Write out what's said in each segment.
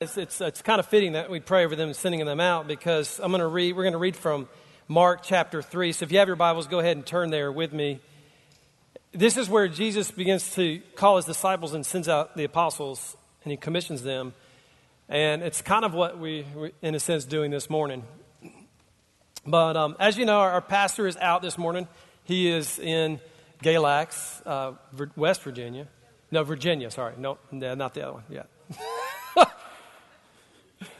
It's, it's, it's kind of fitting that we pray over them and sending them out because I'm going to read, we're going to read from Mark chapter 3. So if you have your Bibles, go ahead and turn there with me. This is where Jesus begins to call his disciples and sends out the apostles and he commissions them. And it's kind of what we, we in a sense, doing this morning. But um, as you know, our, our, pastor is out this morning. He is in Galax, uh, West Virginia. No, Virginia, sorry. No, not the other one. Yeah.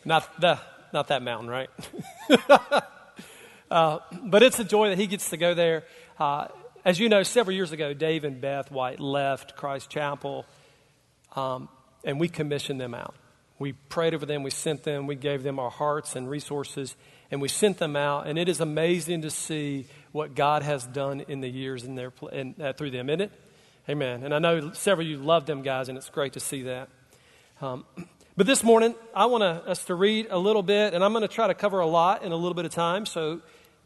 Not, the, not that mountain, right? uh, but it's a joy that he gets to go there. Uh, as you know, several years ago, Dave and Beth White left Christ Chapel, um, and we commissioned them out. We prayed over them, we sent them, we gave them our hearts and resources, and we sent them out. And it is amazing to see what God has done in the years in their, in, uh, through them, isn't it? Amen. And I know several of you love them guys, and it's great to see that. Um, but this morning, I want us to read a little bit, and I'm going to try to cover a lot in a little bit of time. So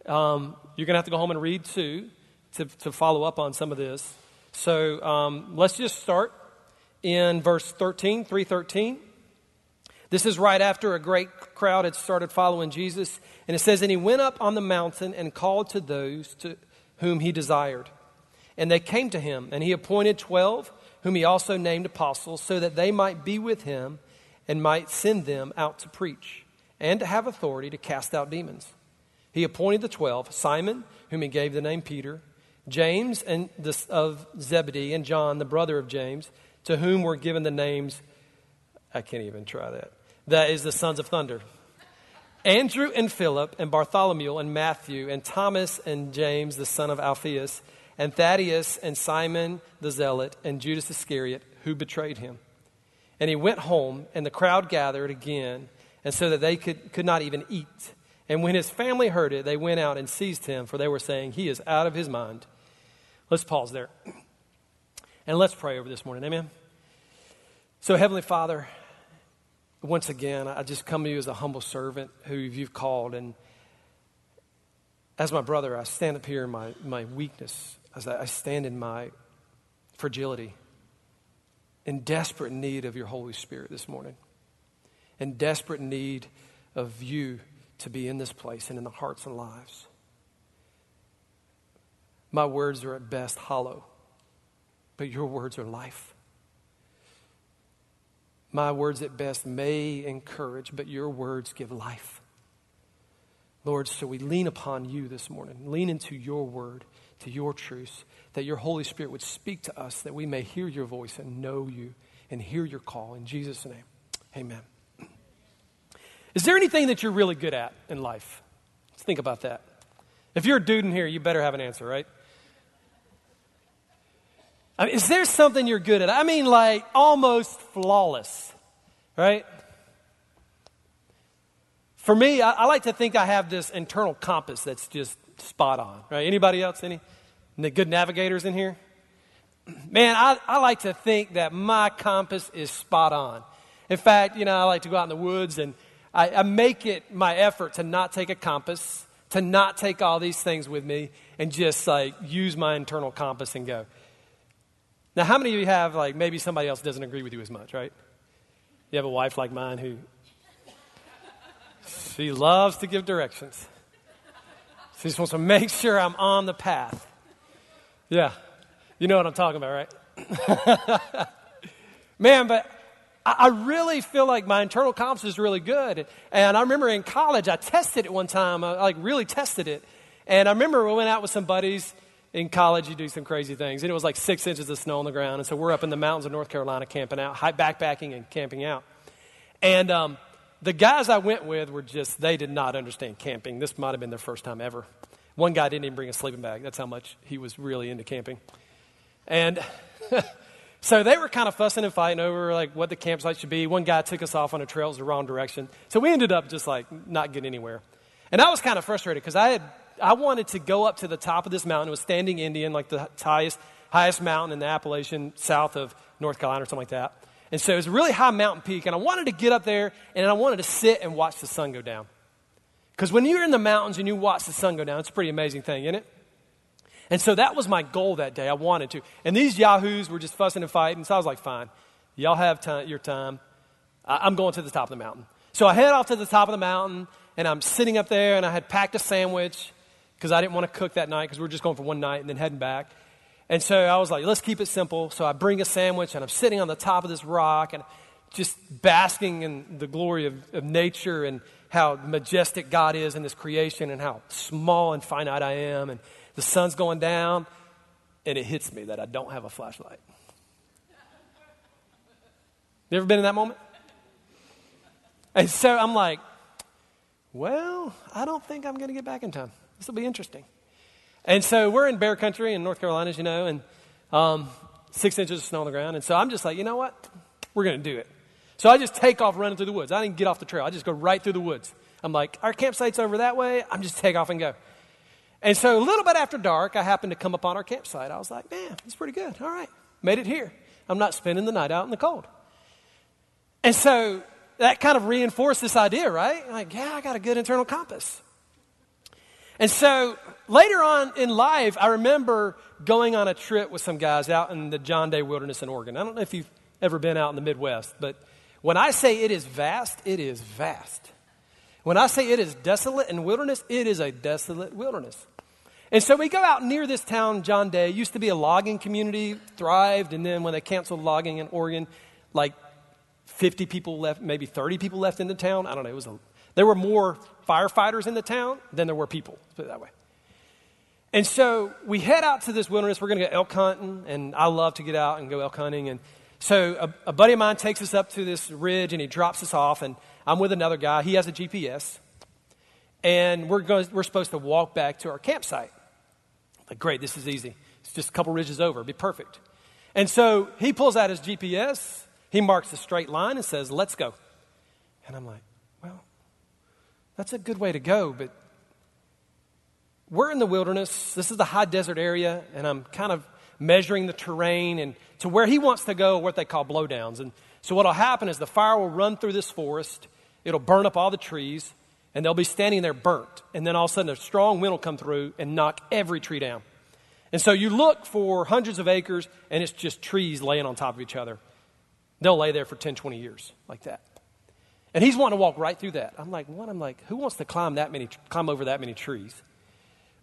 um, you're going to have to go home and read too to, to follow up on some of this. So um, let's just start in verse 13, 313. This is right after a great crowd had started following Jesus. And it says, And he went up on the mountain and called to those to whom he desired. And they came to him, and he appointed twelve, whom he also named apostles, so that they might be with him and might send them out to preach and to have authority to cast out demons. He appointed the twelve Simon, whom he gave the name Peter, James and of Zebedee, and John, the brother of James, to whom were given the names, I can't even try that. That is the sons of thunder. Andrew and Philip, and Bartholomew and Matthew, and Thomas and James, the son of Alphaeus, and Thaddeus and Simon the Zealot, and Judas Iscariot, who betrayed him. And he went home, and the crowd gathered again, and so that they could, could not even eat. And when his family heard it, they went out and seized him, for they were saying, He is out of his mind. Let's pause there. And let's pray over this morning. Amen. So, Heavenly Father, once again, I just come to you as a humble servant who you've called. And as my brother, I stand up here in my, my weakness, as I stand in my fragility in desperate need of your Holy Spirit this morning, in desperate need of you to be in this place and in the hearts and lives. My words are at best hollow, but your words are life. My words at best may encourage, but your words give life. Lord, so we lean upon you this morning, lean into your word, to your truths, that your Holy Spirit would speak to us, that we may hear your voice and know you and hear your call. In Jesus' name, amen. Is there anything that you're really good at in life? Let's think about that. If you're a dude in here, you better have an answer, right? I mean, is there something you're good at? I mean, like almost flawless, right? For me, I, I like to think I have this internal compass that's just spot on, right? Anybody else? Any? good navigators in here? Man, I, I like to think that my compass is spot on. In fact, you know, I like to go out in the woods and I, I make it my effort to not take a compass, to not take all these things with me, and just like use my internal compass and go. Now, how many of you have, like, maybe somebody else doesn't agree with you as much, right? You have a wife like mine who she loves to give directions. She just wants to make sure I'm on the path. Yeah. You know what I'm talking about, right? Man, but I really feel like my internal compass is really good. And I remember in college, I tested it one time. I like really tested it. And I remember we went out with some buddies in college. You do some crazy things. And it was like six inches of snow on the ground. And so we're up in the mountains of North Carolina camping out, backpacking and camping out. And um, the guys I went with were just, they did not understand camping. This might have been their first time ever. One guy didn't even bring a sleeping bag. That's how much he was really into camping. And so they were kind of fussing and fighting over like what the campsite should be. One guy took us off on a trail, it was the wrong direction. So we ended up just like not getting anywhere. And I was kind of frustrated because I had I wanted to go up to the top of this mountain. It was Standing Indian, like the highest highest mountain in the Appalachian, south of North Carolina or something like that. And so it was a really high mountain peak, and I wanted to get up there and I wanted to sit and watch the sun go down. Because when you're in the mountains and you watch the sun go down, it's a pretty amazing thing, isn't it? And so that was my goal that day. I wanted to. And these yahoos were just fussing and fighting. So I was like, fine, y'all have time, your time. I'm going to the top of the mountain. So I head off to the top of the mountain, and I'm sitting up there, and I had packed a sandwich because I didn't want to cook that night because we were just going for one night and then heading back. And so I was like, let's keep it simple. So I bring a sandwich, and I'm sitting on the top of this rock, and just basking in the glory of, of nature and how majestic God is in this creation and how small and finite I am. And the sun's going down, and it hits me that I don't have a flashlight. You ever been in that moment? And so I'm like, well, I don't think I'm going to get back in time. This will be interesting. And so we're in bear country in North Carolina, as you know, and um, six inches of snow on the ground. And so I'm just like, you know what? We're going to do it. So I just take off running through the woods. I didn't get off the trail. I just go right through the woods. I'm like, our campsite's over that way. I'm just take off and go. And so a little bit after dark, I happened to come upon our campsite. I was like, man, it's pretty good. All right, made it here. I'm not spending the night out in the cold. And so that kind of reinforced this idea, right? Like, yeah, I got a good internal compass. And so later on in life, I remember going on a trip with some guys out in the John Day Wilderness in Oregon. I don't know if you've ever been out in the Midwest, but when I say it is vast, it is vast. When I say it is desolate and wilderness, it is a desolate wilderness. And so we go out near this town, John Day. It used to be a logging community, thrived, and then when they canceled logging in Oregon, like 50 people left, maybe 30 people left in the town. I don't know. It was a, there were more firefighters in the town than there were people, put it that way. And so we head out to this wilderness. We're going to go elk hunting, and I love to get out and go elk hunting. And so a, a buddy of mine takes us up to this ridge, and he drops us off. And I'm with another guy. He has a GPS, and we're going, we're supposed to walk back to our campsite. Like, great, this is easy. It's just a couple ridges over. It'd be perfect. And so he pulls out his GPS, he marks a straight line and says, Let's go. And I'm like, Well, that's a good way to go, but we're in the wilderness. This is the high desert area, and I'm kind of measuring the terrain and to where he wants to go, what they call blowdowns. And so what'll happen is the fire will run through this forest, it'll burn up all the trees, and they'll be standing there burnt. And then all of a sudden a strong wind will come through and knock every tree down. And so you look for hundreds of acres, and it's just trees laying on top of each other. They'll lay there for 10, 20 years like that. And he's wanting to walk right through that. I'm like, one, I'm like, who wants to climb that many, climb over that many trees?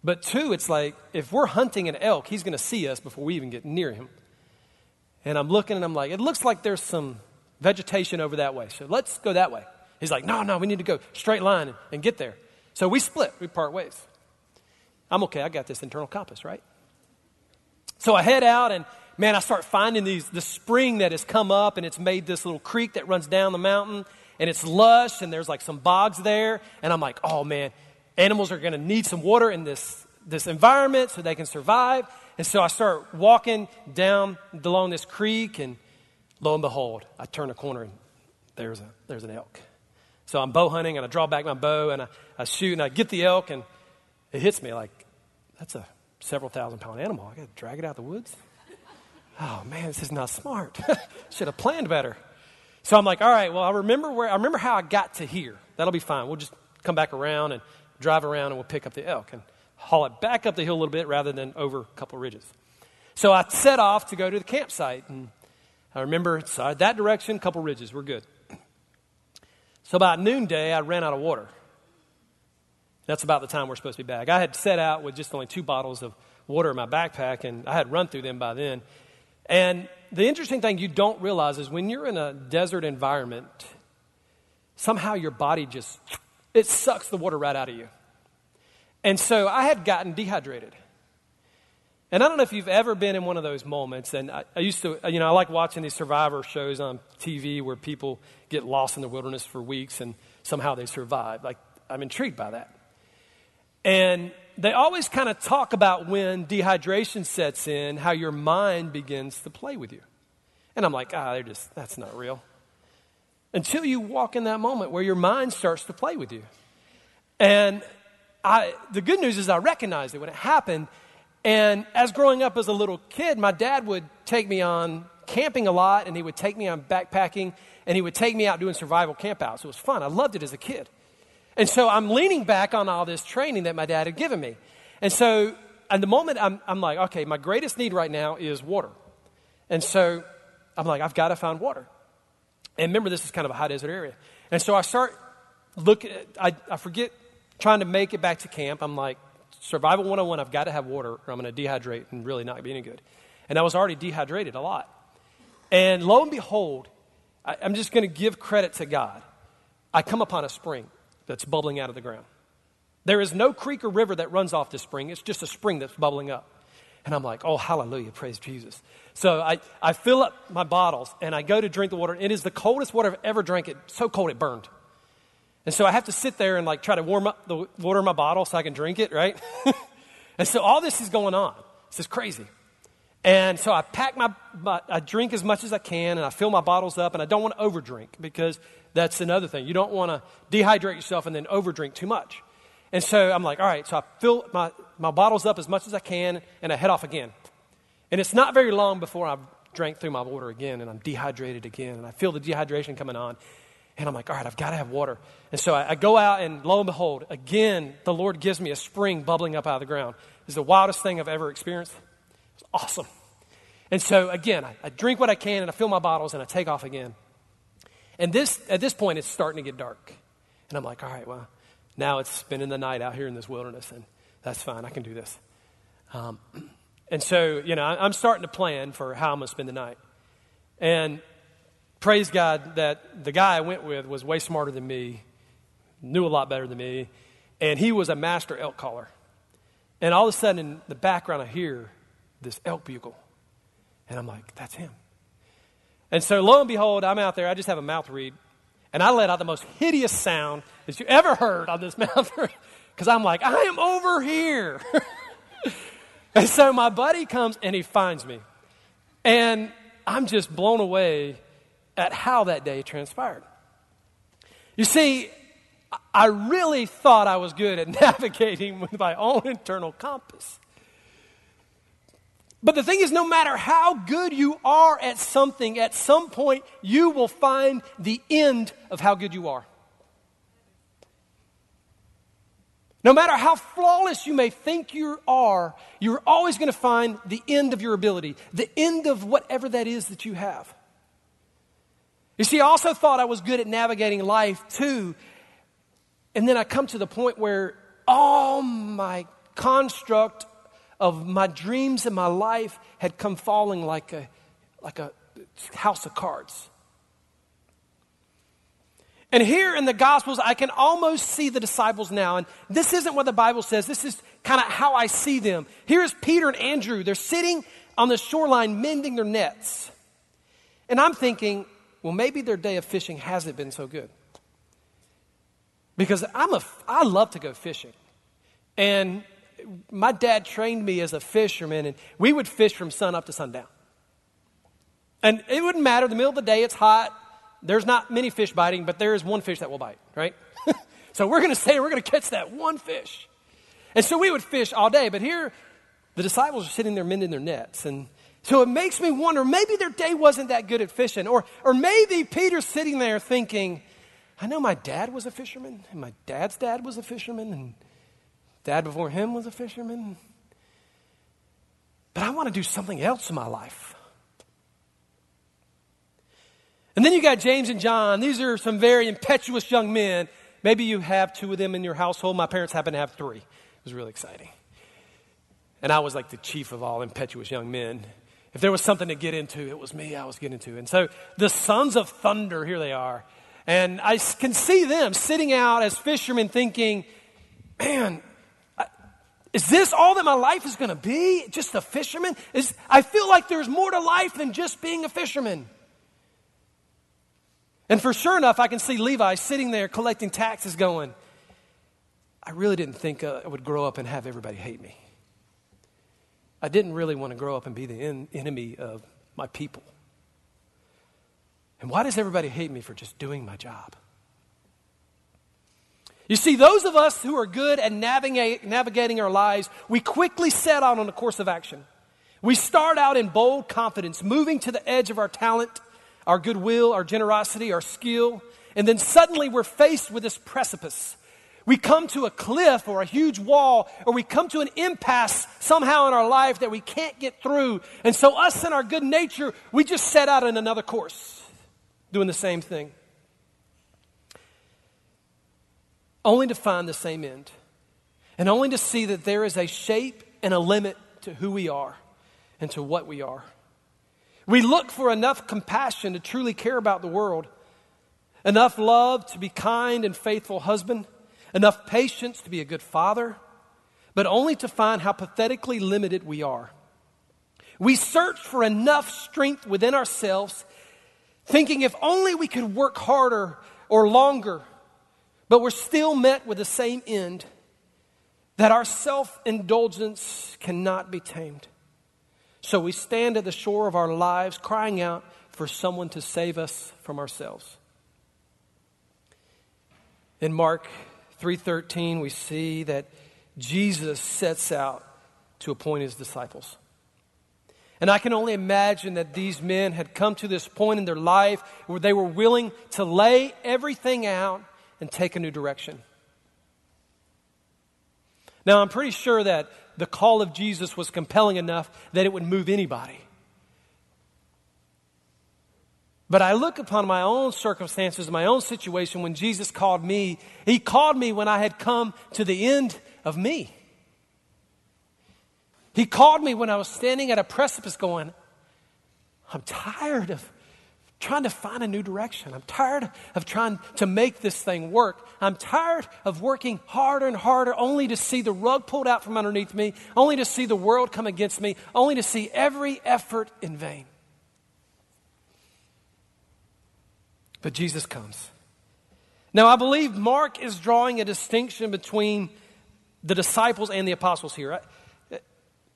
But two, it's like, if we're hunting an elk, he's going to see us before we even get near him. And I'm looking and I'm like, it looks like there's some vegetation over that way. So let's go that way. He's like, no, no, we need to go straight line and, and get there. So we split, we part ways. I'm okay, I got this internal compass, right? So I head out and man, I start finding these, the spring that has come up and it's made this little creek that runs down the mountain and it's lush and there's like some bogs there. And I'm like, oh man, animals are going to need some water in this, this environment so they can survive. And so I start walking down along this creek and lo and behold, I turn a corner and there's, a, there's an elk. So I'm bow hunting and I draw back my bow and I, I shoot and I get the elk and it hits me like, that's a several thousand pound animal. I got to drag it out of the woods oh man, this is not smart. Should have planned better. So I'm like, all right, well, I remember where I remember how I got to here. That'll be fine. We'll just come back around and drive around and we'll pick up the elk and haul it back up the hill a little bit rather than over a couple ridges. So I set off to go to the campsite and I remember so that direction, a couple ridges, we're good. So about noonday, I ran out of water. That's about the time we're supposed to be back. I had set out with just only two bottles of water in my backpack, and I had run through them by then. And the interesting thing you don't realize is when you're in a desert environment, somehow your body just it sucks the water right out of you. And so I had gotten dehydrated. And I don't know if you've ever been in one of those moments. And I, I, used to, you know, I like watching these survivor shows on TV where people get lost in the wilderness for weeks and somehow they survive. Like, I'm intrigued by that. And they always kind of talk about when dehydration sets in, how your mind begins to play with you. And I'm like, ah, they're just, that's not real. Until you walk in that moment where your mind starts to play with you. And I, the good news is I recognized it when it happened. And as growing up as a little kid, my dad would take me on camping a lot, and he would take me on backpacking, and he would take me out doing survival campouts. It was fun. I loved it as a kid. And so I'm leaning back on all this training that my dad had given me. And so at the moment, I'm, I'm like, okay, my greatest need right now is water. And so I'm like, I've got to find water. And remember, this is kind of a high desert area. And so I start looking, I, I forget trying to make it back to camp. I'm like, survival 101, I've got to have water or I'm going to dehydrate and really not be any good. And I was already dehydrated a lot. And lo and behold, I, I'm just going to give credit to God. I come upon a spring that's bubbling out of the ground. There is no creek or river that runs off this spring, it's just a spring that's bubbling up. And I'm like, oh, hallelujah, praise Jesus. So I, I fill up my bottles and I go to drink the water. It is the coldest water I've ever drank. It so cold it burned. And so I have to sit there and like try to warm up the water in my bottle so I can drink it, right? and so all this is going on. This is crazy. And so I pack my, my, I drink as much as I can and I fill my bottles up and I don't want to overdrink because that's another thing. You don't want to dehydrate yourself and then overdrink too much. And so I'm like, all right, so I fill my, my bottles up as much as I can and I head off again. And it's not very long before I've drank through my water again and I'm dehydrated again and I feel the dehydration coming on. And I'm like, all right, I've got to have water. And so I, I, go out, and lo and behold, again, the Lord gives me a spring bubbling up out of the ground. It's the wildest thing I've ever experienced. It's awesome. And so again, I, I drink what I can, and I fill my bottles, and I take off again. And this, at this point, it's starting to get dark. And I'm like, all right, well, now it's spending the night out here in this wilderness, and that's fine. I can do this. Um, and so, you know, I'm starting to plan for how I'm going to spend the night. And praise God that the guy I went with was way smarter than me, knew a lot better than me, and he was a master elk caller. And all of a sudden, in the background, I hear this elk bugle. And I'm like, that's him. And so, lo and behold, I'm out there. I just have a mouth reed. And I let out the most hideous sound that you ever heard on this mouth reed. Because I'm like, I am over here. and so my buddy comes and he finds me. And I'm just blown away at how that day transpired. You see, I really thought I was good at navigating with my own internal compass. But the thing is, no matter how good you are at something, at some point you will find the end of how good you are. No matter how flawless you may think you are, you're always going to find the end of your ability, the end of whatever that is that you have. You see, I also thought I was good at navigating life too. And then I come to the point where all my construct of my dreams and my life had come falling like a, like a house of cards. And here in the Gospels, I can almost see the disciples now. And this isn't what the Bible says, this is kind of how I see them. Here's Peter and Andrew. They're sitting on the shoreline mending their nets. And I'm thinking, well, maybe their day of fishing hasn't been so good. Because I'm a, I love to go fishing. And my dad trained me as a fisherman, and we would fish from sun up to sundown. And it wouldn't matter, the middle of the day, it's hot. There's not many fish biting, but there is one fish that will bite, right? so we're going to say we're going to catch that one fish. And so we would fish all day, but here the disciples are sitting there mending their nets. And so it makes me wonder maybe their day wasn't that good at fishing. Or, or maybe Peter's sitting there thinking, I know my dad was a fisherman, and my dad's dad was a fisherman, and dad before him was a fisherman. But I want to do something else in my life. And then you got James and John. These are some very impetuous young men. Maybe you have two of them in your household. My parents happen to have three. It was really exciting. And I was like the chief of all impetuous young men. If there was something to get into, it was me I was getting into. And so the sons of thunder, here they are. And I can see them sitting out as fishermen thinking, man, is this all that my life is going to be? Just a fisherman? Is, I feel like there's more to life than just being a fisherman. And for sure enough, I can see Levi sitting there collecting taxes going, I really didn't think uh, I would grow up and have everybody hate me. I didn't really want to grow up and be the en- enemy of my people. And why does everybody hate me for just doing my job? You see, those of us who are good at navigate, navigating our lives, we quickly set out on a course of action. We start out in bold confidence, moving to the edge of our talent, our goodwill, our generosity, our skill, and then suddenly we're faced with this precipice we come to a cliff or a huge wall, or we come to an impasse somehow in our life that we can't get through. And so, us and our good nature, we just set out on another course. doing the same thing, only to find the same end, and only to see that there is a shape and a limit to who we are and to what we are. We look for enough compassion to truly care about the world, enough love to be kind and faithful husband, enough patience to be a good father, but only to find how pathetically limited we are. We search for enough strength within ourselves, thinking if only we could work harder or longer, but we're still met with the same end that our self indulgence cannot be tamed. So we stand at the shore of our lives crying out for someone to save us from ourselves. In Mark 3:13 we see that Jesus sets out to appoint his disciples. And I can only imagine that these men had come to this point in their life where they were willing to lay everything out and take a new direction. Now, I'm pretty sure that the call of Jesus was compelling enough that it would move anybody. But I look upon my own circumstances, my own situation when Jesus called me. He called me when I had come to the end of me. He called me when I was standing at a precipice going, I'm tired of trying to find a new direction. I'm tired of trying to make this thing work. I'm tired of working harder and harder only to see the rug pulled out from underneath me, only to see the world come against me, only to see every effort in vain. But Jesus comes. Now, I believe Mark is drawing a distinction between the disciples and the apostles here.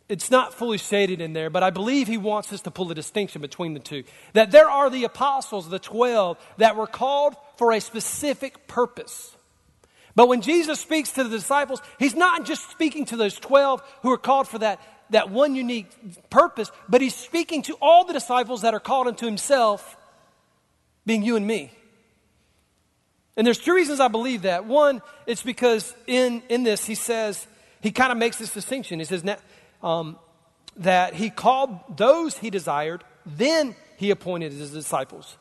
It's not fully stated in there, but I believe he wants us to pull a distinction between the two. That there are the apostles, the 12, that were called for a specific purpose. But when Jesus speaks to the disciples, he's not just speaking to those 12 who are called for that, that one unique purpose, but he's speaking to all the disciples that are called unto himself, being you and me. And there's two reasons I believe that. One, it's because in, in this, he says, he kind of makes this distinction. He says, um, that he called those he desired, then he appointed his disciples.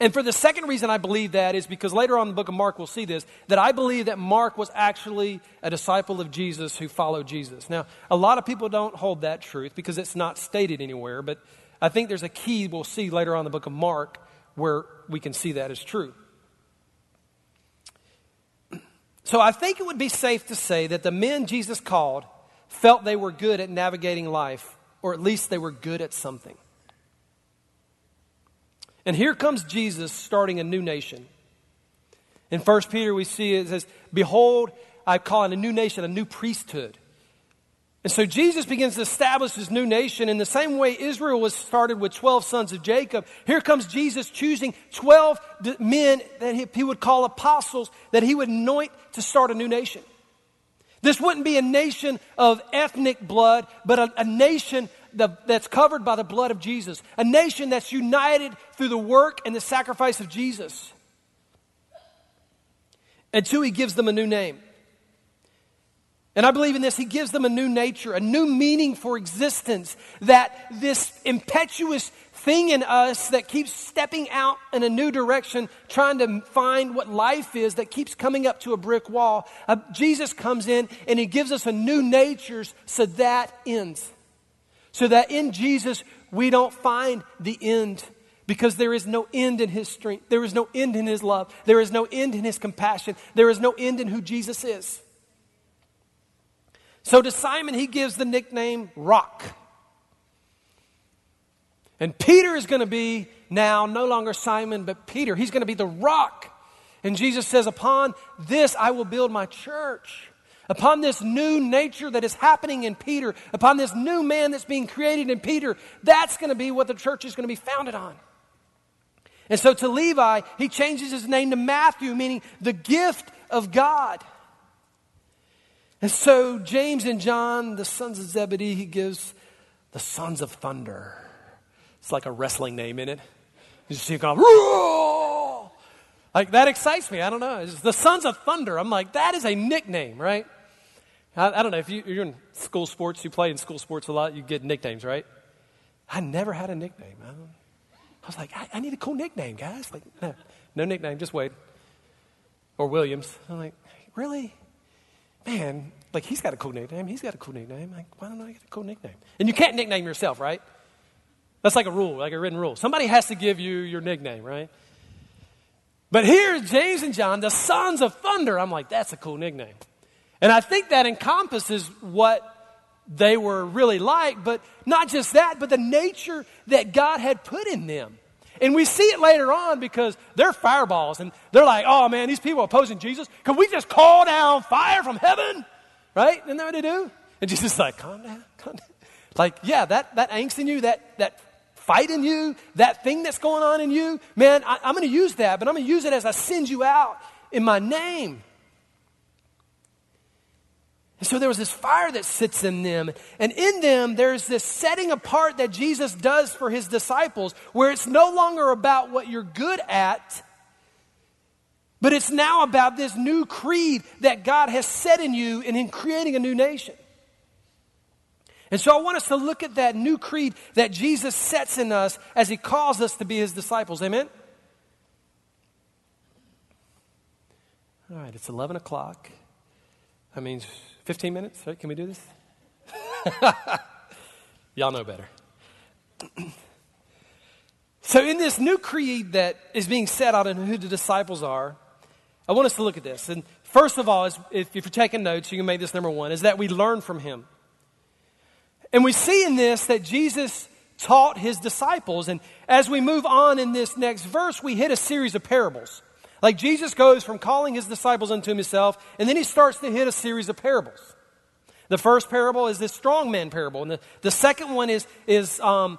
And for the second reason I believe that is because later on in the book of Mark we'll see this, that I believe that Mark was actually a disciple of Jesus who followed Jesus. Now, a lot of people don't hold that truth because it's not stated anywhere, but I think there's a key we'll see later on in the book of Mark where we can see that is true. So I think it would be safe to say that the men Jesus called felt they were good at navigating life, or at least they were good at something. And here comes Jesus starting a new nation. In 1 Peter, we see it says, Behold, I call it a new nation, a new priesthood. And so Jesus begins to establish his new nation in the same way Israel was started with 12 sons of Jacob. Here comes Jesus choosing 12 men that he would call apostles that he would anoint to start a new nation. This wouldn't be a nation of ethnic blood, but a, a nation that's covered by the blood of Jesus, a nation that's united through the work and the sacrifice of Jesus. And two, he gives them a new name. And I believe in this, he gives them a new nature, a new meaning for existence, that this impetuous thing in us that keeps stepping out in a new direction, trying to find what life is, that keeps coming up to a brick wall. Uh, Jesus comes in and he gives us a new nature so that ends. So that in Jesus we don't find the end because there is no end in his strength. There is no end in his love. There is no end in his compassion. There is no end in who Jesus is. So to Simon, he gives the nickname Rock. And Peter is going to be now no longer Simon, but Peter. He's going to be the rock. And Jesus says, Upon this I will build my church. Upon this new nature that is happening in Peter, upon this new man that's being created in Peter, that's going to be what the church is going to be founded on. And so to Levi, he changes his name to Matthew, meaning the gift of God. And so James and John, the sons of Zebedee, he gives the sons of thunder. It's like a wrestling name in it. You just see it Roar! like that excites me. I don't know. It's the sons of thunder. I'm like, that is a nickname, right? I, I don't know if you, you're in school sports, you play in school sports a lot, you get nicknames, right? I never had a nickname. I was like, I, I need a cool nickname, guys. Like, no, no nickname, just Wade or Williams. I'm like, really? Man, like he's got a cool nickname. He's got a cool nickname. Like, why don't I get a cool nickname? And you can't nickname yourself, right? That's like a rule, like a written rule. Somebody has to give you your nickname, right? But here, James and John, the sons of thunder, I'm like, that's a cool nickname. And I think that encompasses what they were really like, but not just that, but the nature that God had put in them. And we see it later on because they're fireballs and they're like, oh man, these people opposing Jesus. Can we just call down fire from heaven? Right? Isn't that what they do? And Jesus is like, calm down, calm down. Like, yeah, that, that angst in you, that, that fight in you, that thing that's going on in you, man, I, I'm going to use that, but I'm going to use it as I send you out in my name. And so there was this fire that sits in them. And in them, there's this setting apart that Jesus does for his disciples, where it's no longer about what you're good at, but it's now about this new creed that God has set in you and in creating a new nation. And so I want us to look at that new creed that Jesus sets in us as he calls us to be his disciples. Amen? All right, it's 11 o'clock. That means 15 minutes? Right? Can we do this? Y'all know better. so, in this new creed that is being set out and who the disciples are, I want us to look at this. And first of all, if you're taking notes, you can make this number one, is that we learn from him. And we see in this that Jesus taught his disciples. And as we move on in this next verse, we hit a series of parables. Like Jesus goes from calling his disciples unto himself, and then he starts to hit a series of parables. The first parable is this strong man parable, and the, the second one is, is um,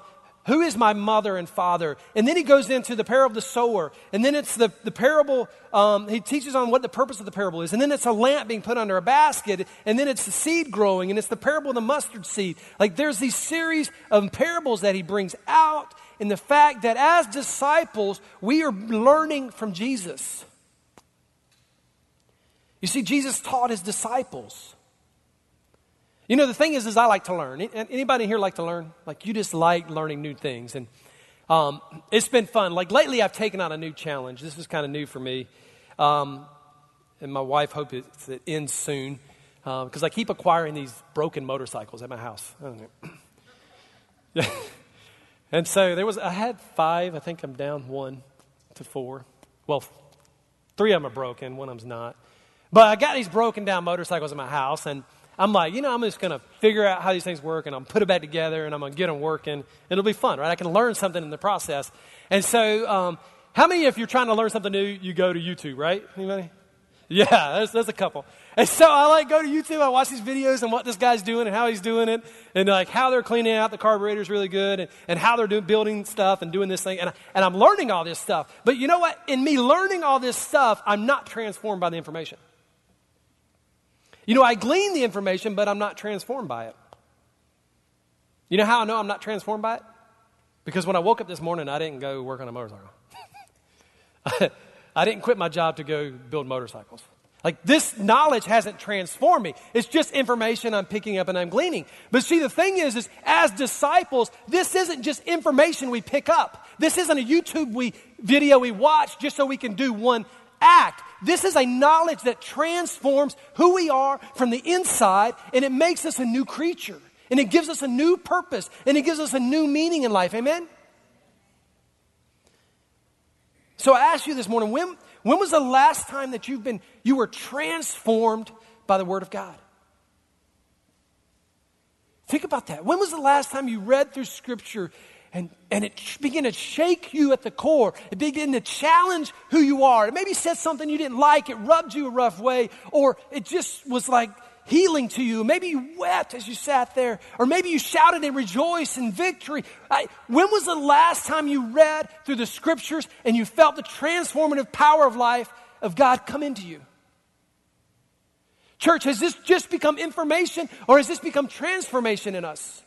who is my mother and father? And then he goes into the parable of the sower, and then it's the, the parable, um, he teaches on what the purpose of the parable is, and then it's a lamp being put under a basket, and then it's the seed growing, and it's the parable of the mustard seed. Like there's these series of parables that he brings out in the fact that as disciples, we are learning from Jesus. You see, Jesus taught his disciples. You know, the thing is, is I like to learn. Anybody here like to learn? Like you just like learning new things. And um, it's been fun. Like lately, I've taken on a new challenge. This is kind of new for me. Um, and my wife hopes it ends soon because um, I keep acquiring these broken motorcycles at my house. Yeah. And so there was, I had five. I think I'm down one to four. Well, three of them are broken, one of them's not. But I got these broken down motorcycles in my house, and I'm like, you know, I'm just going to figure out how these things work, and I'm put it back together, and I'm going to get them working. It'll be fun, right? I can learn something in the process. And so, um, how many, if you're trying to learn something new, you go to YouTube, right? Anybody? Yeah, there's, there's a couple. And so I like go to YouTube, I watch these videos and what this guy's doing and how he's doing it, and like how they're cleaning out the carburetors really good, and, and how they're doing, building stuff and doing this thing. And, and I'm learning all this stuff. But you know what? In me learning all this stuff, I'm not transformed by the information. You know, I glean the information, but I'm not transformed by it. You know how I know I'm not transformed by it? Because when I woke up this morning, I didn't go work on a motorcycle. I didn't quit my job to go build motorcycles. Like this knowledge hasn't transformed me. It's just information I'm picking up and I'm gleaning. But see, the thing is, is as disciples, this isn't just information we pick up. This isn't a YouTube we, video we watch just so we can do one act. This is a knowledge that transforms who we are from the inside and it makes us a new creature. And it gives us a new purpose and it gives us a new meaning in life. Amen? So I ask you this morning, when, when was the last time that you've been, you were transformed by the Word of God? Think about that. When was the last time you read through Scripture and, and it began to shake you at the core? It began to challenge who you are. It maybe said something you didn't like, it rubbed you a rough way, or it just was like, healing to you. Maybe you wept as you sat there, or maybe you shouted and rejoiced in victory. I, when was the last time you read through the scriptures and you felt the transformative power of life of God come into you? Church, has this just become information or has this become transformation in us?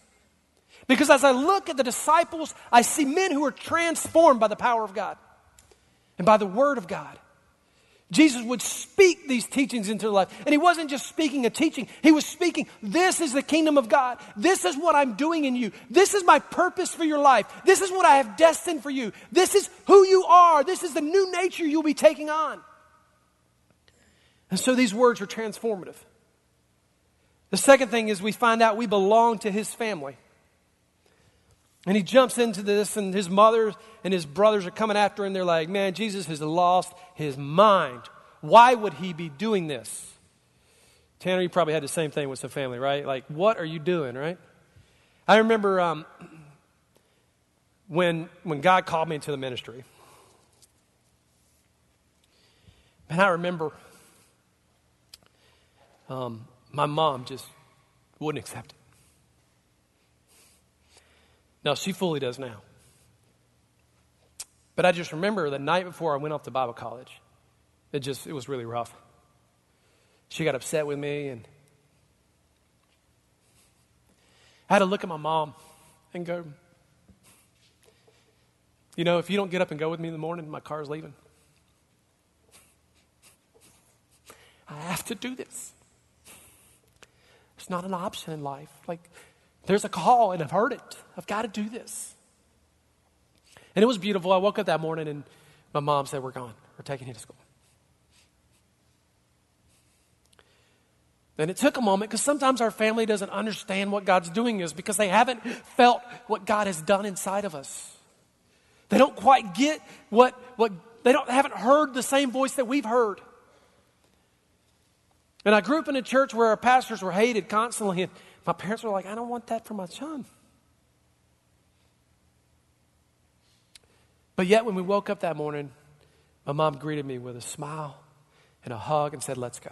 Because as I look at the disciples, I see men who are transformed by the power of God and by the Word of God. Jesus would speak these teachings into their life. And he wasn't just speaking a teaching, he was speaking, This is the kingdom of God. This is what I'm doing in you. This is my purpose for your life. This is what I have destined for you. This is who you are. This is the new nature you'll be taking on. And so these words are transformative. The second thing is we find out we belong to his family. And he jumps into this, and his mother and his brothers are coming after him. They're like, Man, Jesus has lost his mind. Why would he be doing this? Tanner, you probably had the same thing with some family, right? Like, what are you doing, right? I remember um, when, when God called me into the ministry. And I remember um, my mom just wouldn't accept it. No, she fully does now. But I just remember the night before I went off to Bible college, it just it was really rough. She got upset with me and I had to look at my mom and go, you know, if you don't get up and go with me in the morning, my car's leaving. I have to do this. It's not an option in life. Like, there's a call, and I've heard it. I've got to do this. And it was beautiful. I woke up that morning, and my mom said, We're gone. We're taking you to school. And it took a moment because sometimes our family doesn't understand what God's doing is because they haven't felt what God has done inside of us. They don't quite get what, what they don't haven't heard the same voice that we've heard. And I grew up in a church where our pastors were hated constantly. And my parents were like, I don't want that for my son. But yet, when we woke up that morning, my mom greeted me with a smile and a hug and said, Let's go.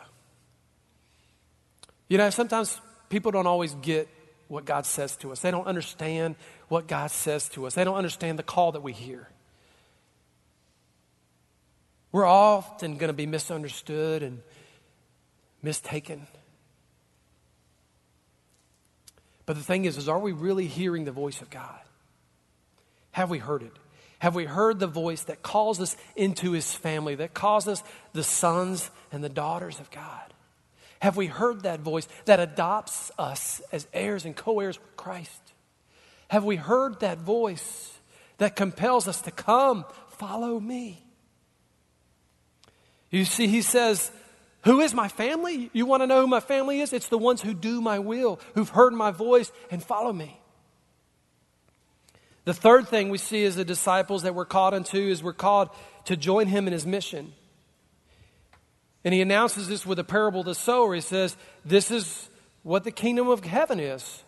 You know, sometimes people don't always get what God says to us, they don't understand what God says to us, they don't understand the call that we hear. We're often going to be misunderstood and mistaken. But the thing is, is are we really hearing the voice of God? Have we heard it? Have we heard the voice that calls us into his family, that calls us the sons and the daughters of God? Have we heard that voice that adopts us as heirs and co heirs with Christ? Have we heard that voice that compels us to come, follow me? You see, he says, who is my family? You want to know who my family is? It's the ones who do my will, who've heard my voice and follow me. The third thing we see as the disciples that we're called into is we're called to join him in his mission. And he announces this with a parable of the sower. He says, This is what the kingdom of heaven is.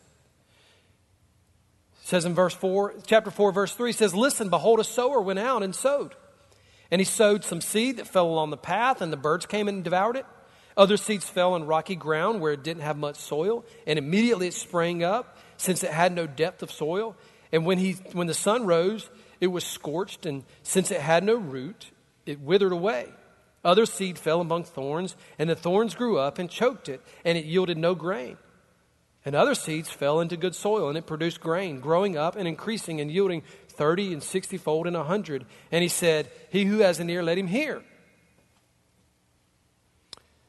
It says in verse 4, chapter 4, verse 3, says, Listen, behold, a sower went out and sowed. And he sowed some seed that fell along the path, and the birds came and devoured it. Other seeds fell on rocky ground where it didn't have much soil, and immediately it sprang up, since it had no depth of soil. And when, he, when the sun rose, it was scorched, and since it had no root, it withered away. Other seed fell among thorns, and the thorns grew up and choked it, and it yielded no grain. And other seeds fell into good soil, and it produced grain, growing up and increasing and yielding 30 and 60 fold and a 100. And he said, He who has an ear, let him hear.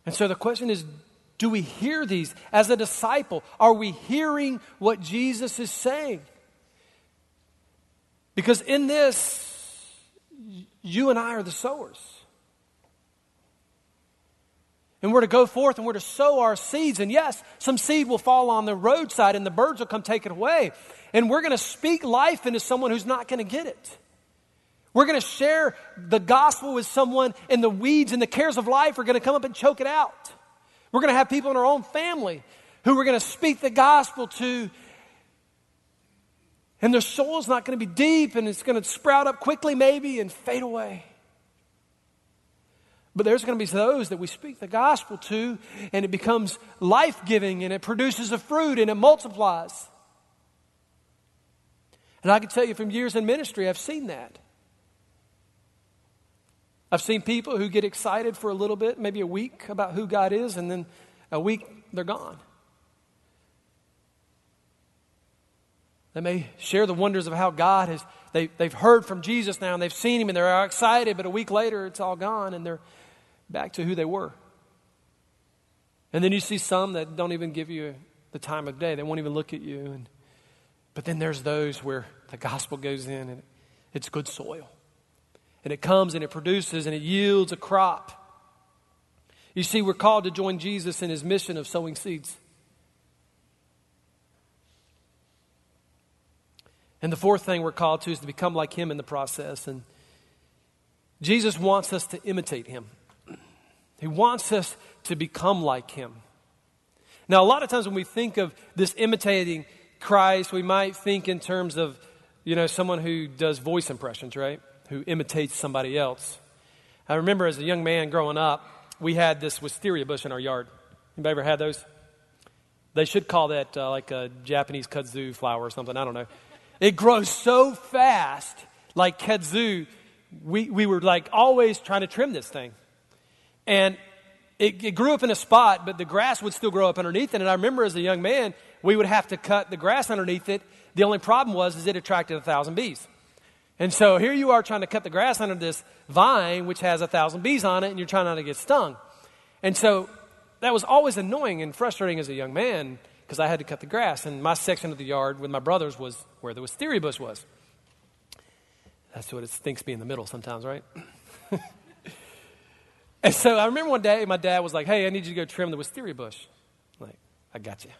And so the question is do we hear these? As a disciple, are we hearing what Jesus is saying? Because in this, you and I are the sowers. And we're to go forth and we're to sow our seeds. And yes, some seed will fall on the roadside and the birds will come take it away. And we're going to speak life into someone who's not going to get it. We're going to share the gospel with someone, and the weeds and the cares of life are going to come up and choke it out. We're going to have people in our own family who we're going to speak the gospel to, and their soul's not going to be deep, and it's going to sprout up quickly, maybe, and fade away. But there's going to be those that we speak the gospel to, and it becomes life giving, and it produces a fruit, and it multiplies. And I can tell you from years in ministry, I've seen that. I've seen people who get excited for a little bit, maybe a week, about who God is, and then a week they're gone. They may share the wonders of how God has, they, they've heard from Jesus now and they've seen him and they're excited, but a week later it's all gone and they're back to who they were. And then you see some that don't even give you the time of day, they won't even look at you. And, but then there's those where the gospel goes in and it's good soil. And it comes and it produces and it yields a crop. You see, we're called to join Jesus in his mission of sowing seeds. And the fourth thing we're called to is to become like him in the process. And Jesus wants us to imitate him, he wants us to become like him. Now, a lot of times when we think of this imitating Christ, we might think in terms of, you know, someone who does voice impressions, right? Who imitates somebody else. I remember as a young man growing up, we had this wisteria bush in our yard. Anybody ever had those? They should call that uh, like a Japanese kudzu flower or something. I don't know. It grows so fast, like kudzu. We, we were like always trying to trim this thing. And it, it, grew up in a spot, but the grass would still grow up underneath it. And I remember as a young man, we would have to cut the grass underneath it. The only problem was is it attracted a thousand bees. And so here you are trying to cut the grass under this vine, which has a thousand bees on it, and you're trying not to get stung. And so that was always annoying and frustrating as a young man because I had to cut the grass. And my section of the yard with my brothers was where the wisteria bush was. That's what it stinks be in the middle sometimes, right? and so I remember one day my dad was like, hey, I need you to go trim the wisteria bush. I'm like, I got you.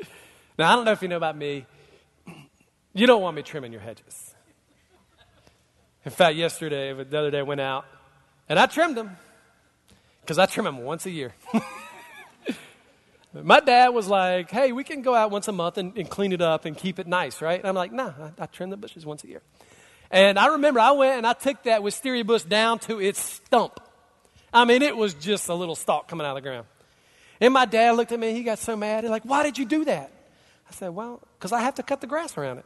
now, I don't know if you know about me. You don't want me trimming your hedges. In fact, yesterday, the other day, I went out and I trimmed them because I trim them once a year. My dad was like, hey, we can go out once a month and, and clean it up and keep it nice, right? And I'm like, nah, I, I trim the bushes once a year. And I remember I went and I took that wisteria bush down to its stump. I mean, it was just a little stalk coming out of the ground. And my dad looked at me, he got so mad. He's like, why did you do that? I said, well, because I have to cut the grass around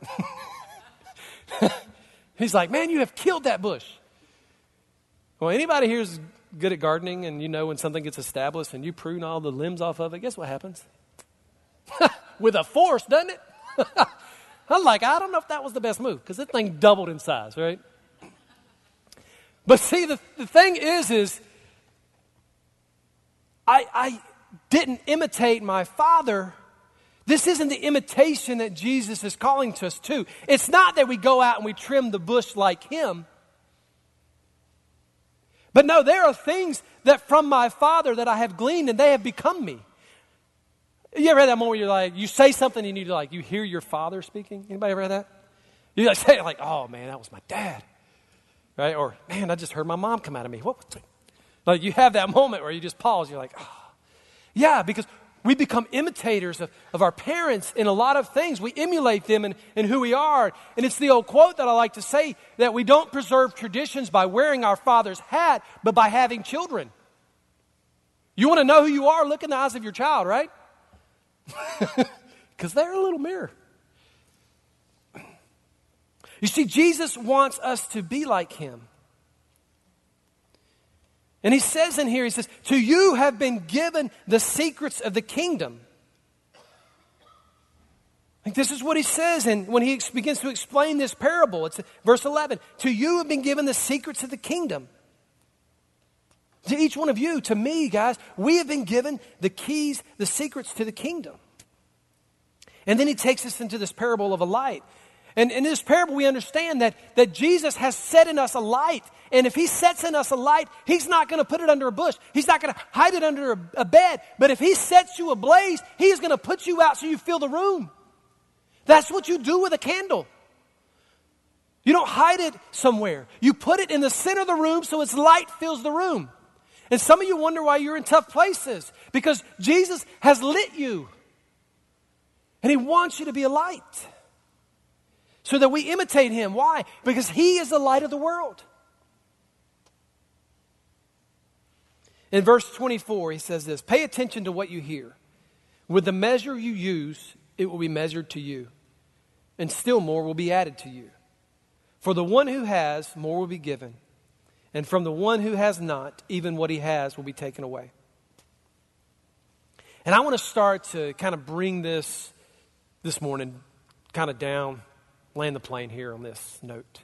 it. He's like, man, you have killed that bush. Well, anybody here is good at gardening and you know when something gets established and you prune all the limbs off of it, guess what happens? With a force, doesn't it? I'm like, I don't know if that was the best move because this thing doubled in size, right? But see, the, the thing is, is I, I didn't imitate my father this isn't the imitation that Jesus is calling to us to. It's not that we go out and we trim the bush like him. But no, there are things that from my Father that I have gleaned and they have become me. You ever had that moment where you're like, you say something and you like, you hear your father speaking? Anybody ever had that? You like say like, oh man, that was my dad. Right? Or, man, I just heard my mom come out of me. What was? Like you have that moment where you just pause, you're like, oh. Yeah, because we become imitators of, of our parents in a lot of things. We emulate them in, in who we are. And it's the old quote that I like to say that we don't preserve traditions by wearing our father's hat, but by having children. You want to know who you are? Look in the eyes of your child, right? Because they're a little mirror. You see, Jesus wants us to be like him. And he says in here, he says, To you have been given the secrets of the kingdom. Like this is what he says, and when he begins to explain this parable, it's verse 11. To you have been given the secrets of the kingdom. To each one of you, to me, guys, we have been given the keys, the secrets to the kingdom. And then he takes us into this parable of a light. And in this parable, we understand that, that Jesus has set in us a light. And if he sets in us a light, he's not going to put it under a bush. He's not going to hide it under a, a bed. But if he sets you ablaze, he's going to put you out so you fill the room. That's what you do with a candle. You don't hide it somewhere. You put it in the center of the room so its light fills the room. And some of you wonder why you're in tough places because Jesus has lit you. And he wants you to be a light so that we imitate him. Why? Because he is the light of the world. In verse 24, he says this Pay attention to what you hear. With the measure you use, it will be measured to you, and still more will be added to you. For the one who has, more will be given, and from the one who has not, even what he has will be taken away. And I want to start to kind of bring this this morning kind of down land the plane here on this note,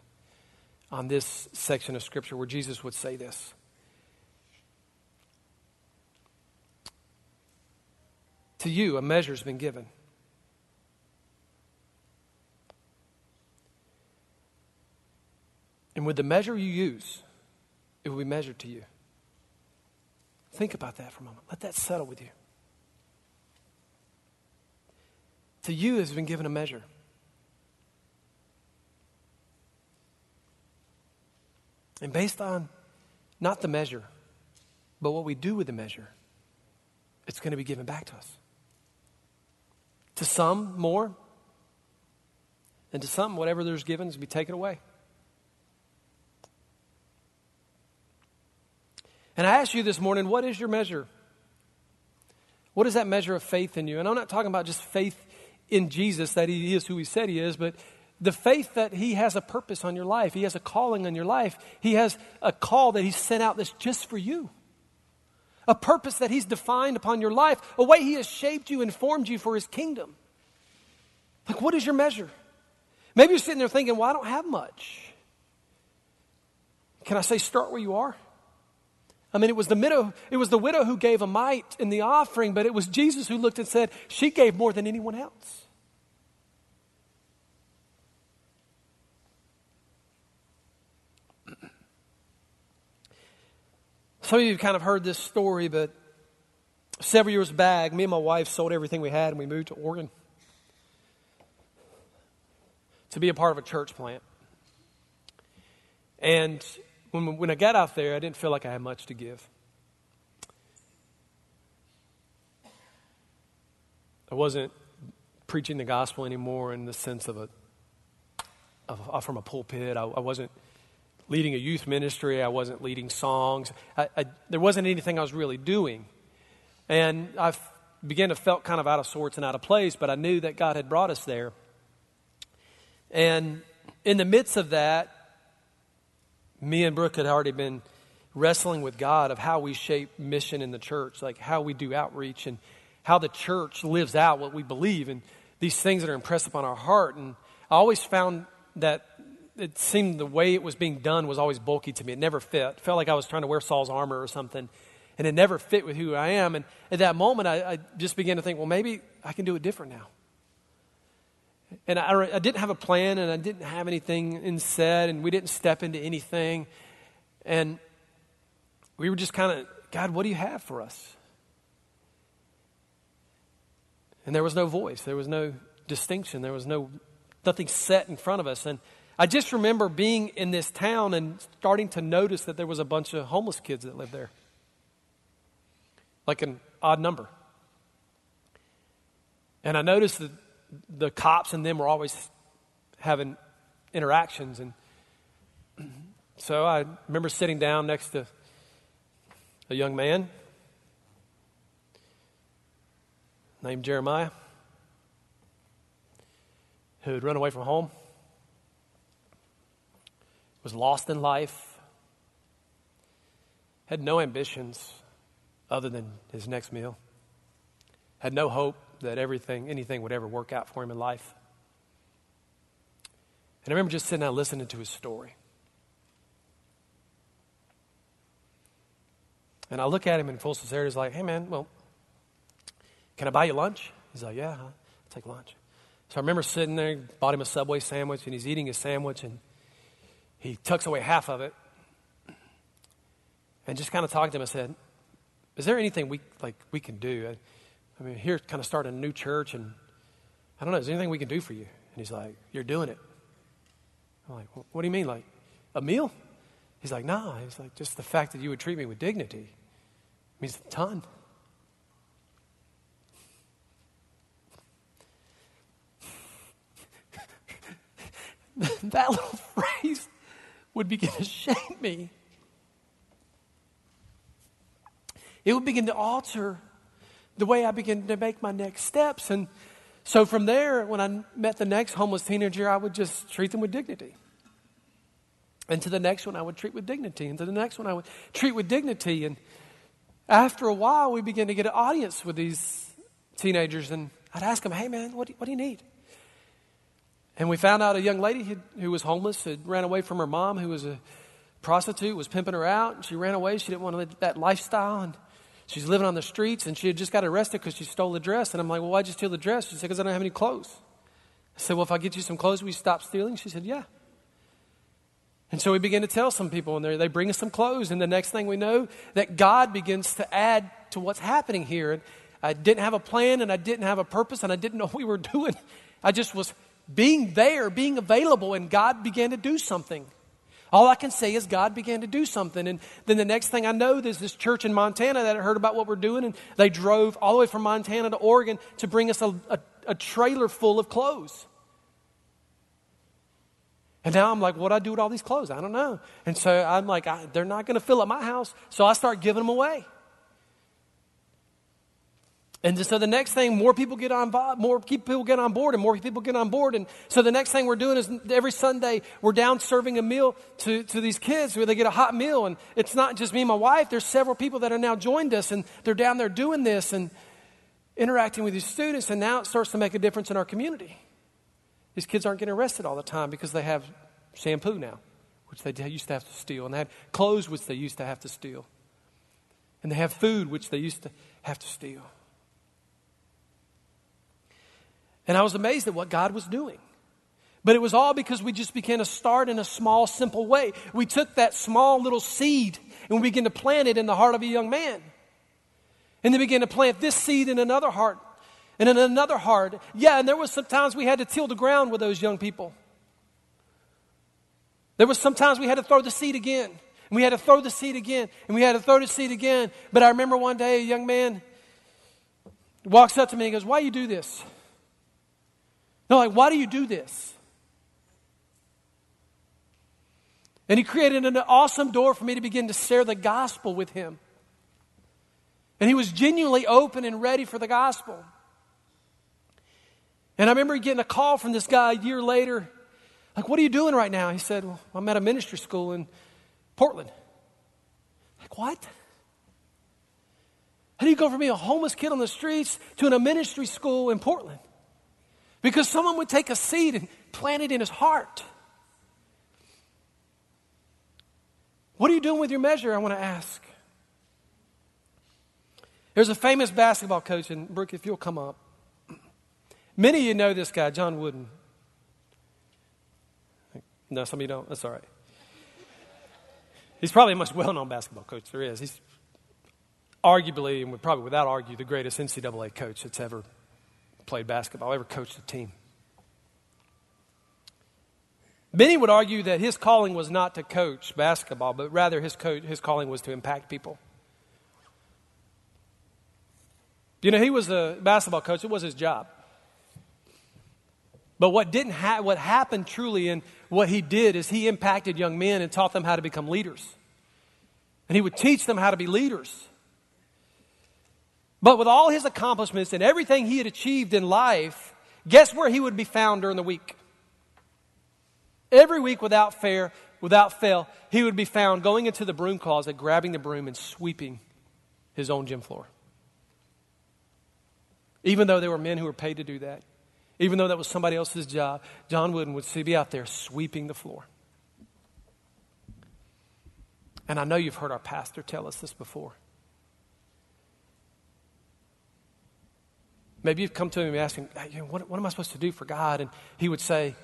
on this section of Scripture where Jesus would say this. To you, a measure has been given. And with the measure you use, it will be measured to you. Think about that for a moment. Let that settle with you. To you has been given a measure. And based on not the measure, but what we do with the measure, it's going to be given back to us. To some, more. And to some, whatever there's given is to be taken away. And I ask you this morning, what is your measure? What is that measure of faith in you? And I'm not talking about just faith in Jesus, that he is who he said he is, but the faith that he has a purpose on your life. He has a calling on your life. He has a call that he sent out that's just for you. A purpose that he's defined upon your life, a way he has shaped you and formed you for his kingdom. Like, what is your measure? Maybe you're sitting there thinking, well, I don't have much. Can I say, start where you are? I mean, it was the widow, it was the widow who gave a mite in the offering, but it was Jesus who looked and said, She gave more than anyone else. Some of you have kind of heard this story, but several years back, me and my wife sold everything we had and we moved to Oregon to be a part of a church plant. And when, when I got out there, I didn't feel like I had much to give. I wasn't preaching the gospel anymore in the sense of a of, from a pulpit. I, I, wasn't leading a youth ministry. I wasn't leading songs. I, I, there wasn't anything I was really doing, and I began to felt kind of out of sorts and out of place. But I knew that God had brought us there, and in the midst of that, me and Brooke had already been wrestling with God of how we shape mission in the church, like how we do outreach and how the church lives out what we believe and these things that are impressed upon our heart. And I always found that it seemed the way it was being done was always bulky to me. It never fit. It felt like I was trying to wear Saul's armor or something. And it never fit with who I am. And at that moment, I, I just began to think, well, maybe I can do it different now. And I, I, didn't have a plan and I didn't have anything in said and we didn't step into anything. And we were just kind of, God, what do you have for us? And there was no voice. There was no distinction. There was no, nothing set in front of us. And I just remember being in this town and starting to notice that there was a bunch of homeless kids that lived there. Like an odd number. And I noticed that the cops and them were always having interactions. And so I remember sitting down next to a young man named Jeremiah who had run away from home, was lost in life, had no ambitions other than his next meal, had no hope that everything, anything would ever work out for him in life. And I remember just sitting down listening to his story. And I look at him in full sincerity, he's like, hey man, well, can I buy you lunch? He's like, yeah, I'll take lunch. So I remember sitting there, bought him a Subway sandwich, and he's eating his sandwich, and he tucks away half of it. And just kind of talked to him, I said, is there anything we, like, we can do? I mean, here, kind of starting a new church, and I don't know, is there anything we can do for you? And he's like, You're doing it. I'm like, What do you mean? Like, a meal? He's like, Nah. He's like, Just the fact that you would treat me with dignity means a ton. that little phrase would begin to shame me. It would begin to alter the way I began to make my next steps. And so from there, when I met the next homeless teenager, I would just treat them with dignity. And to the next one, I would treat with dignity. And to the next one, I would treat with dignity. And after a while, we began to get an audience with these teenagers. And I'd ask them, hey, man, what do, what do you need? And we found out a young lady who, who was homeless had ran away from her mom, who was a prostitute, was pimping her out. And she ran away. She didn't want to live that lifestyle. And She's living on the streets and she had just got arrested because she stole a dress. And I'm like, well, why'd you steal the dress? She said, because I don't have any clothes. I said, well, if I get you some clothes, will you stop stealing? She said, yeah. And so we begin to tell some people, and they bring us some clothes. And the next thing we know, that God begins to add to what's happening here. And I didn't have a plan, and I didn't have a purpose, and I didn't know what we were doing. I just was being there, being available, and God began to do something. All I can say is God began to do something. And then the next thing I know, there's this church in Montana that heard about what we're doing, and they drove all the way from Montana to Oregon to bring us a, a, a trailer full of clothes. And now I'm like, what do I do with all these clothes? I don't know. And so I'm like, I, they're not going to fill up my house. So I start giving them away. And so the next thing, more people get on, more people get on board, and more people get on board. And so the next thing we're doing is every Sunday we're down serving a meal to, to these kids where they get a hot meal. And it's not just me and my wife. There's several people that are now joined us, and they're down there doing this and interacting with these students. And now it starts to make a difference in our community. These kids aren't getting arrested all the time because they have shampoo now, which they used to have to steal, and they have clothes, which they used to have to steal, and they have food, which they used to have to steal. And I was amazed at what God was doing. But it was all because we just began to start in a small, simple way. We took that small little seed and we began to plant it in the heart of a young man. And then began to plant this seed in another heart and in another heart. Yeah, and there was sometimes we had to till the ground with those young people. There was sometimes we had to throw the seed again. And we had to throw the seed again. And we had to throw the seed again. But I remember one day a young man walks up to me and goes, Why you do this? No, like, why do you do this? And he created an awesome door for me to begin to share the gospel with him. And he was genuinely open and ready for the gospel. And I remember getting a call from this guy a year later. Like, what are you doing right now? He said, Well, I'm at a ministry school in Portland. Like, what? How do you go from being a homeless kid on the streets to in a ministry school in Portland? Because someone would take a seed and plant it in his heart. What are you doing with your measure? I want to ask. There's a famous basketball coach, and Brooke, if you'll come up. Many of you know this guy, John Wooden. No, some of you don't. That's all right. He's probably the most well known basketball coach there is. He's arguably, and would probably without argue, the greatest NCAA coach that's ever played basketball, ever coached a team. Many would argue that his calling was not to coach basketball, but rather his, coach, his calling was to impact people. You know, he was a basketball coach, it was his job. But what didn't ha- what happened truly and what he did is he impacted young men and taught them how to become leaders. And he would teach them how to be leaders. But with all his accomplishments and everything he had achieved in life, guess where he would be found during the week? Every week without fair, without fail, he would be found going into the broom closet, grabbing the broom and sweeping his own gym floor. Even though there were men who were paid to do that. Even though that was somebody else's job, John Wooden would be out there sweeping the floor. And I know you've heard our pastor tell us this before. Maybe you've come to him and asking, hey, what, what am I supposed to do for God? And he would say,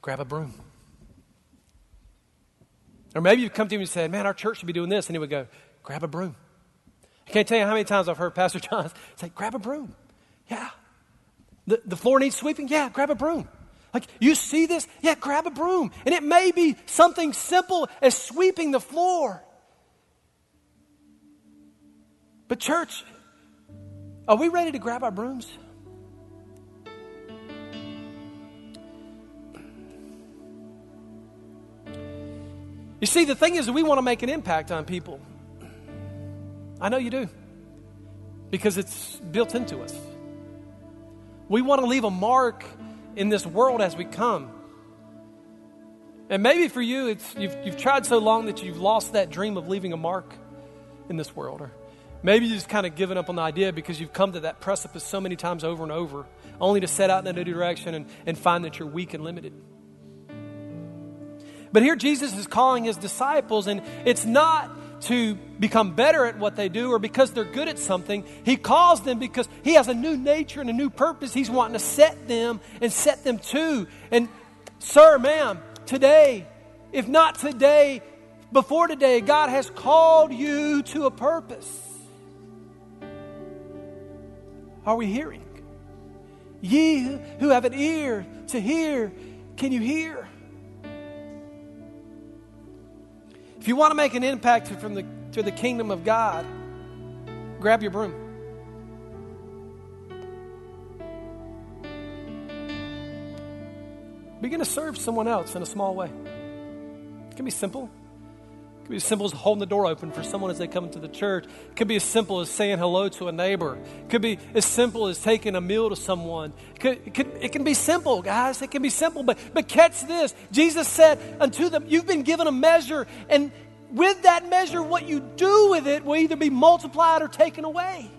grab a broom. Or maybe you've come to him and said, man, our church should be doing this. And he would go, grab a broom. I can't tell you how many times I've heard Pastor John say, grab a broom. Yeah, the, the floor needs sweeping? Yeah, grab a broom. Like, you see this? Yeah, grab a broom. And it may be something simple as sweeping the floor. But, church, are we ready to grab our brooms? You see, the thing is, we want to make an impact on people. I know you do, because it's built into us. We want to leave a mark in this world as we come. And maybe for you, it's, you've, you've tried so long that you've lost that dream of leaving a mark in this world. Or maybe you've just kind of given up on the idea because you've come to that precipice so many times over and over, only to set out in a new direction and, and find that you're weak and limited. But here Jesus is calling his disciples, and it's not to become better at what they do or because they're good at something. He calls them because He has a new nature and a new purpose He's wanting to set them and set them to. And, sir, ma'am, today, if not today, before today, God has called you to a purpose. Are we hearing? Ye who have an ear to hear, can you hear? If you want to make an impact from the, to the kingdom of God, grab your broom. Begin to serve someone else in a small way. It can be simple. It can be as simple as holding the door open for someone as they come into the church. It could be as simple as saying hello to a neighbor. It could be as simple as taking a meal to someone. It, could, it, could, it can be simple, guys. It can be simple. But, but catch this Jesus said unto them, You've been given a measure, and with that measure, what you do with it will either be multiplied or taken away.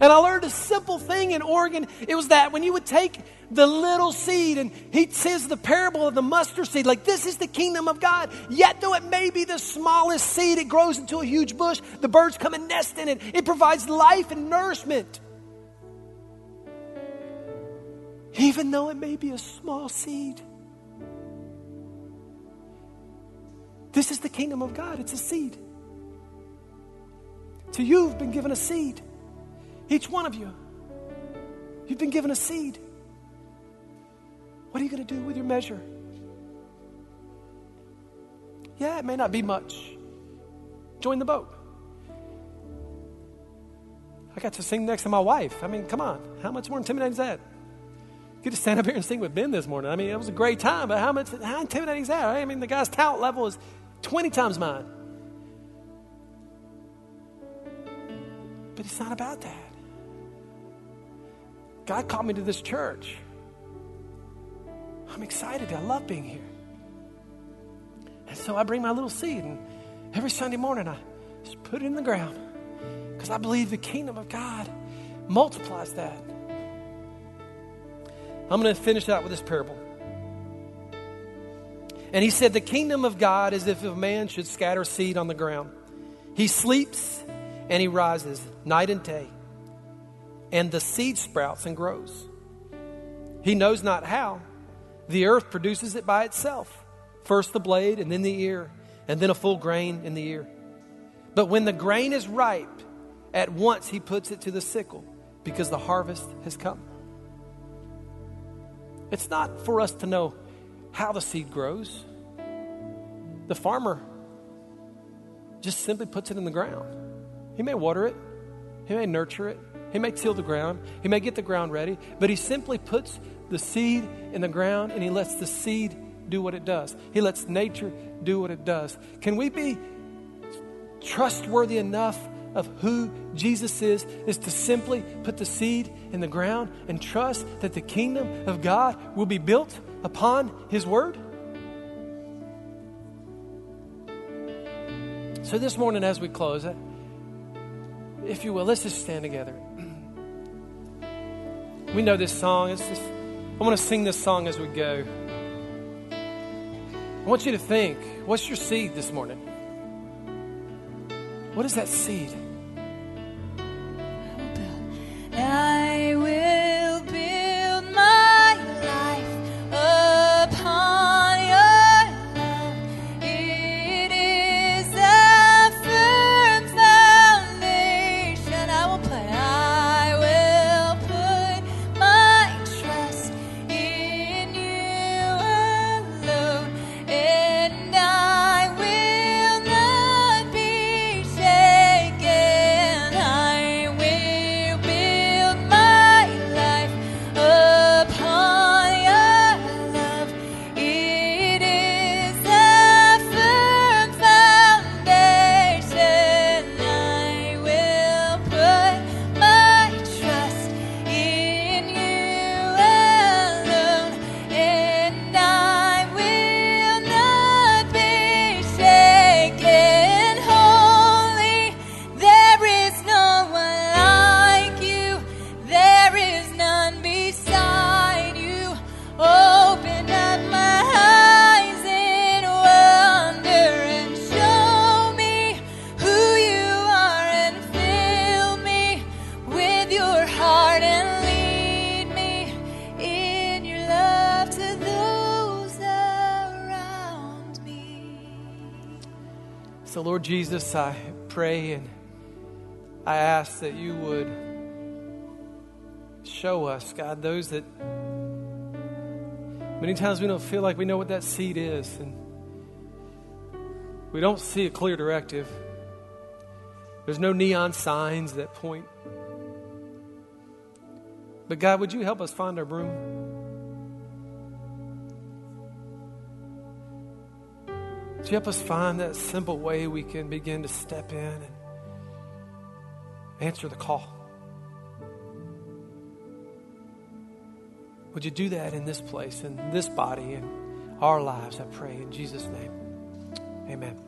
And I learned a simple thing in Oregon. It was that when you would take the little seed, and he says the parable of the mustard seed, like this is the kingdom of God. Yet, though it may be the smallest seed, it grows into a huge bush. The birds come and nest in it. It provides life and nourishment. Even though it may be a small seed. This is the kingdom of God, it's a seed. To you, you've been given a seed. Each one of you. You've been given a seed. What are you going to do with your measure? Yeah, it may not be much. Join the boat. I got to sing next to my wife. I mean, come on. How much more intimidating is that? Get to stand up here and sing with Ben this morning. I mean, it was a great time, but how much how intimidating is that? I mean, the guy's talent level is 20 times mine. But it's not about that. God called me to this church. I'm excited. I love being here. And so I bring my little seed, and every Sunday morning I just put it in the ground because I believe the kingdom of God multiplies that. I'm going to finish out with this parable. And he said, The kingdom of God is if a man should scatter seed on the ground. He sleeps and he rises night and day and the seed sprouts and grows. He knows not how. The earth produces it by itself first the blade, and then the ear, and then a full grain in the ear. But when the grain is ripe, at once he puts it to the sickle because the harvest has come. It's not for us to know how the seed grows. The farmer just simply puts it in the ground. He may water it, he may nurture it, he may till the ground, he may get the ground ready, but he simply puts the seed in the ground and he lets the seed do what it does. He lets nature do what it does. Can we be trustworthy enough of who Jesus is, is to simply put the seed in the ground and trust that the kingdom of God will be built upon his word? So, this morning, as we close, if you will, let's just stand together. We know this song. Just, I want to sing this song as we go. I want you to think what's your seed this morning? What is that seed? I pray and I ask that you would show us, God, those that many times we don't feel like we know what that seed is and we don't see a clear directive. There's no neon signs that point. But God, would you help us find our room? Would you help us find that simple way we can begin to step in and answer the call? Would you do that in this place, in this body, in our lives, I pray, in Jesus' name. Amen.